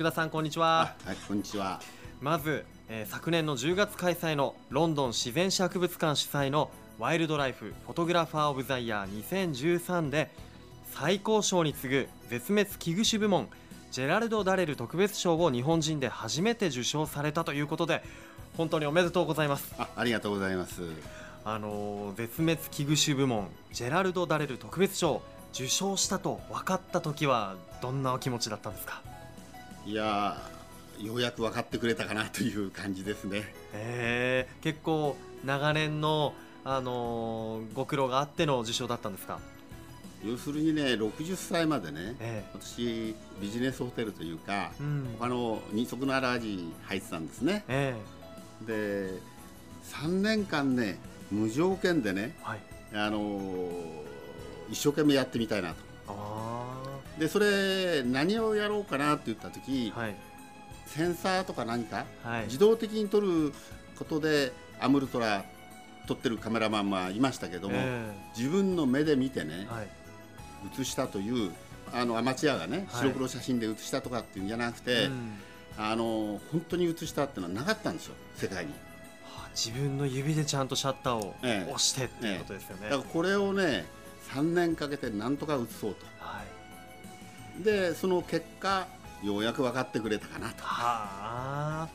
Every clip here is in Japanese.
福田さんこんにちは。はいこんにちは。まず、えー昨年の10月開催のロンドン自然史博物館主催のワイルドライフフォトグラファー・オブ・ザ・イヤー2013で最高賞に次ぐ絶滅危惧種部門ジェラルド・ダレル特別賞を日本人で初めて受賞されたということで本当におめでとうございます。あありがとうございます。あのー絶滅危惧種部門ジェラルド・ダレル特別賞受賞したと分かった時はどんなお気持ちだったんですか？いやーようやく分かってくれたかなという感じですね。えー、結構長年の、あのーご苦労があっての受賞だったんですか、要するにね60歳までねえ私ビジネスホテルというかえうん。他の二足のある味入ってたんですね。えで3年間ね無条件でねえはい。あのー一生懸命やってみたいなと。あでそれ何をやろうかなって言った時、あはい。センサーとか何かはい。自動的に撮ることでアムルトラ撮ってるカメラマンはいましたけども、え自分の目で見てねえはい。写したというあのアマチュアがねはい。白黒写真で写したとかっていうんじゃなくて、うん。あの本当に写したっていうのはなかったんですよ世界に。はあ自分の指でちゃんとシャッターをええ。押してっていうことですよね、だからこれをね3年かけてなんとか写そうと。はいでその結果ようやく分かってくれたかなと。はあ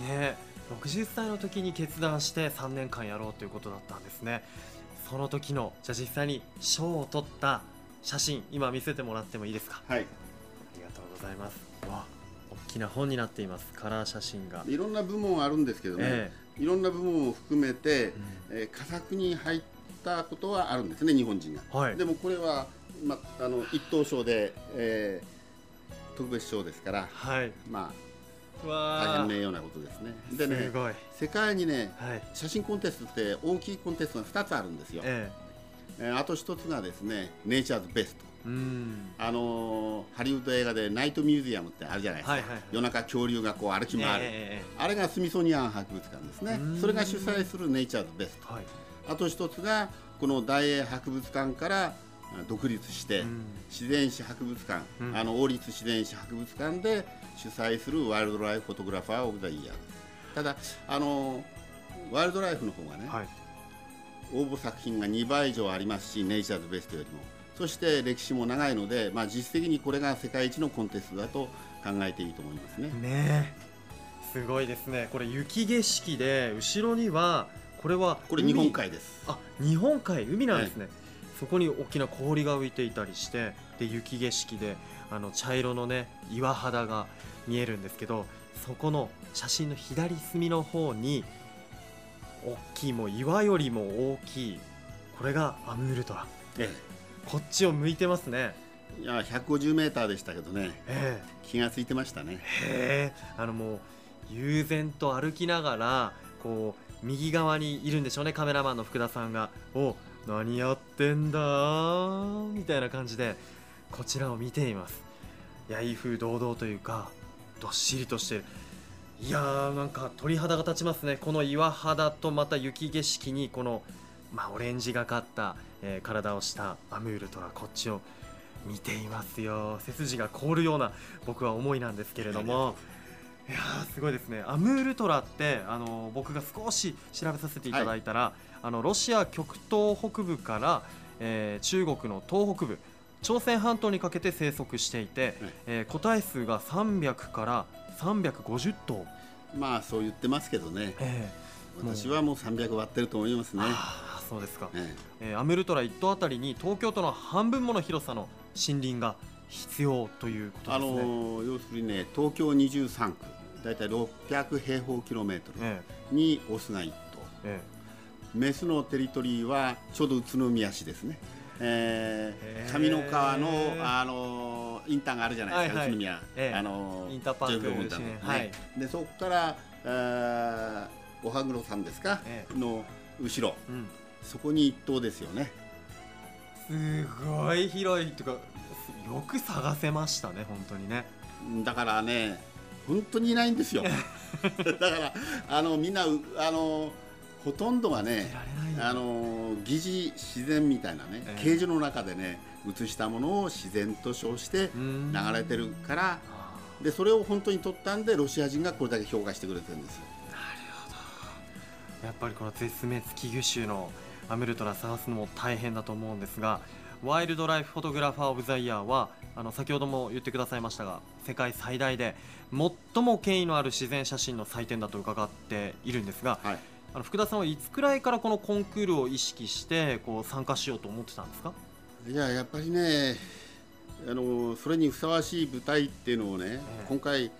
ねえ60歳の時に決断して3年間やろうということだったんですね。その時のじゃあ実際に賞を取った写真今見せてもらってもいいですか？はい。ありがとうございます。わ大きな本になっています。カラー写真が、いろんな部門あるんですけどね、えいろんな部門を含めて、ええー佳作に入ったことはあるんですね日本人が、はい。でもこれは、ま、あの一等賞で、えー特別賞ですからはい。まあ大変名誉なことですね。ですねごい。世界にねはい。写真コンテストって大きいコンテストが2つあるんですよ、ええ。ーあと1つがですねネイチャーズベストえうん。あのーハリウッド映画でナイトミュージアムってあるじゃないですか、はいはいはい。夜中恐竜がこう歩き回る、ええあれがスミソニアン博物館ですね。うん。それが主催するネイチャーズベストはい。あと一つがこの大英博物館からあ独立して、うん。自然史博物館、うん。あの王立自然史博物館で主催するワイルドライフフォトグラファー・オブ・ザ・イヤーただあのワイルドライフの方がね、はい。応募作品が2倍以上ありますしネイチャーズベストよりも。そして歴史も長いので、まあ、実質的にこれが世界一のコンテストだと考えていいと思いますね。ねえ。すごいですね。これ雪景色で後ろにはこれは海。これ日本海です。あ日本海海なんですね、そこに大きな氷が浮いていたりしてで雪景色であの茶色のね岩肌が見えるんですけどそこの写真の左隅の方に大きいもう岩よりも大きいこれがアンウルトラえこっちを向いてますね。え、いや150メーターでしたけどね。え気がついてましたね。えへえ。あのもう悠然と歩きながらこう右側にいるんでしょうねカメラマンの福田さんが「お何やってんだ?」みたいな感じでこちらを見ています。いや威風堂々というかどっしりとしてる。いやーなんか鳥肌が立ちますね。この岩肌とまた雪景色にこの、まあ、オレンジがかった、えー体をしたアムールトラこっちを見ていますよ。背筋が凍るような僕は思いなんですけれども。いやーすごいですね。アムールトラってあの僕が少し調べさせていただいたら、あのロシア極東北部から、えー中国の東北部朝鮮半島にかけて生息していて、えー個体数が300から350頭、まあそう言ってますけどね。え私はもう300割ってると思いますーね。そうですか、ええ。ーアムールトラ1頭あたりに東京都の半分もの広さの森林が必要ということえあですね。の要するにね東京23区だいたい600平方キロメートルえにオスが1頭。ええ。メスのテリトリーはちょうど宇都宮市ですね。えへー。ー、上の川のあのインターがあるじゃないですか、はいはい。宇都宮、ええ。あのインターパークの。ね。はい。でそこからあーおはぐろさんですか、えの後ろ。えうん。そこに一頭ですよね。すごい広い。というかよく探せましたね本当にね。だからね本当にいないんですよ。だからあのみんなうあのほとんどがねあの疑似自然みたいなね、ええ。ケージの中でね映したものを自然と称してうん。流れてるからあでそれを本当に取ったんでロシア人がこれだけ評価してくれてるんですやっぱりこの絶滅危惧種のアメルトラ探すのも大変だと思うんですがワイルドライフ・フォトグラファー・オブ・ザ・イヤーはあの先ほども言ってくださいましたが世界最大で最も権威のある自然写真の祭典だと伺っているんですが、はい。あの福田さんはいつくらいからこのコンクールを意識してこう参加しようと思ってたんですか？いややっぱりねあのそれにふさわしい舞台っていうのをね、え今回、え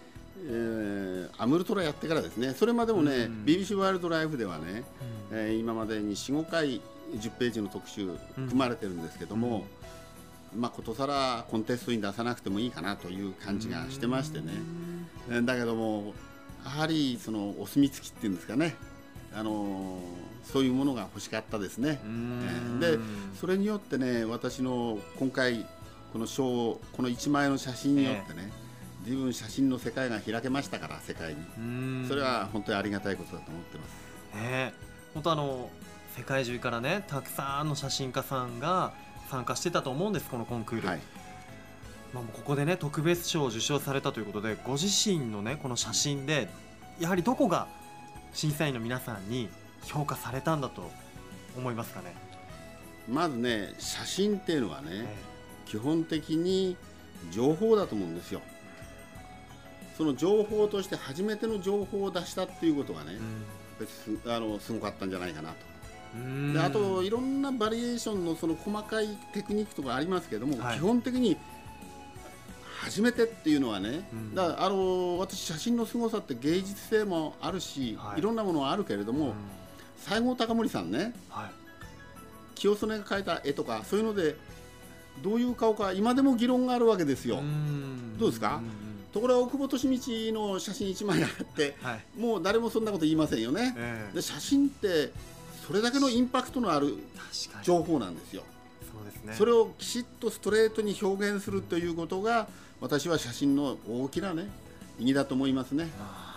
ーアムルトラやってからですね。それまでもね、うん。BBC ワールドライフではね、えー今までに45回10ページの特集組まれてるんですけども、まあことさらコンテストに出さなくてもいいかなという感じがしてましてね、えーだけどもやはりそのお墨付きっていうんですかね。あのーそういうものが欲しかったですね。うん。でそれによってね私の今回この賞この1枚の写真によってね、自分写真の世界が開けましたから世界に。うん。それは本当にありがたいことだと思ってます。ね。本当あの世界中からねたくさんの写真家さんが参加してたと思うんですこのコンクール、はい。まあ、もうここでね特別賞を受賞されたということでご自身のねこの写真でやはりどこが審査員の皆さんに評価されたんだと思いますかね、まずね写真っていうのはね、え基本的に情報だと思うんですよ。その情報として初めての情報を出したっていうことがねえ、すあのすごかったんじゃないかなと。うんであといろんなバリエーションのその細かいテクニックとかありますけども、はい。基本的に初めてっていうのはね、うん。だからあの私写真の凄さって芸術性もあるし、はい。い、ろんなものはあるけれども、うん。西郷隆盛さんねはい。清曽根が描いた絵とかそういうのでどういう顔か今でも議論があるわけですよ、ん。どうですか？ところが奥保利道の写真1枚あってはい。もう誰もそんなこと言いませんよね、ええ。で写真ってそれだけのインパクトのある情報なんですよ。そうですね。それをきちっとストレートに表現するということが私は写真の大きなね意義だと思いますね。あ